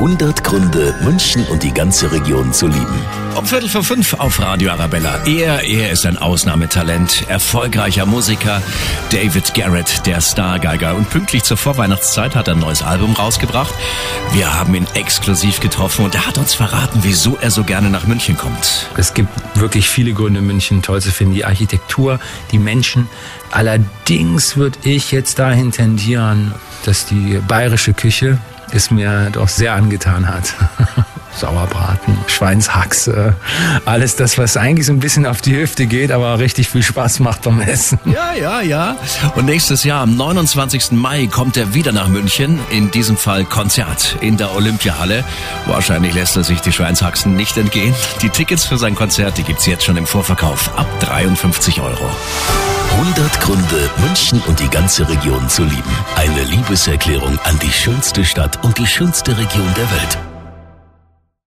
100 Gründe, München und die ganze Region zu lieben. Um Viertel vor fünf auf Radio Arabella. Er, er ist ein Ausnahmetalent, erfolgreicher Musiker, David Garrett, der Stargeiger. Und pünktlich zur Vorweihnachtszeit hat er ein neues Album rausgebracht. Wir haben ihn exklusiv getroffen und er hat uns verraten, wieso er so gerne nach München kommt. Es gibt wirklich viele Gründe, München toll zu finden. Die Architektur, die Menschen. Allerdings würde ich jetzt dahin tendieren, dass die bayerische Küche es mir doch sehr angetan hat. Sauerbraten, Schweinshaxe, alles das, was eigentlich so ein bisschen auf die Hüfte geht, aber richtig viel Spaß macht beim Essen. Ja, ja, ja. Und nächstes Jahr, am 29. Mai, kommt er wieder nach München. In diesem Fall Konzert in der Olympiahalle. Wahrscheinlich lässt er sich die Schweinshaxen nicht entgehen. Die Tickets für sein Konzert, die gibt's jetzt schon im Vorverkauf. Ab 53 Euro. 100 Gründe, München und die ganze Region zu lieben. Eine Liebeserklärung an die schönste Stadt und die schönste Region der Welt.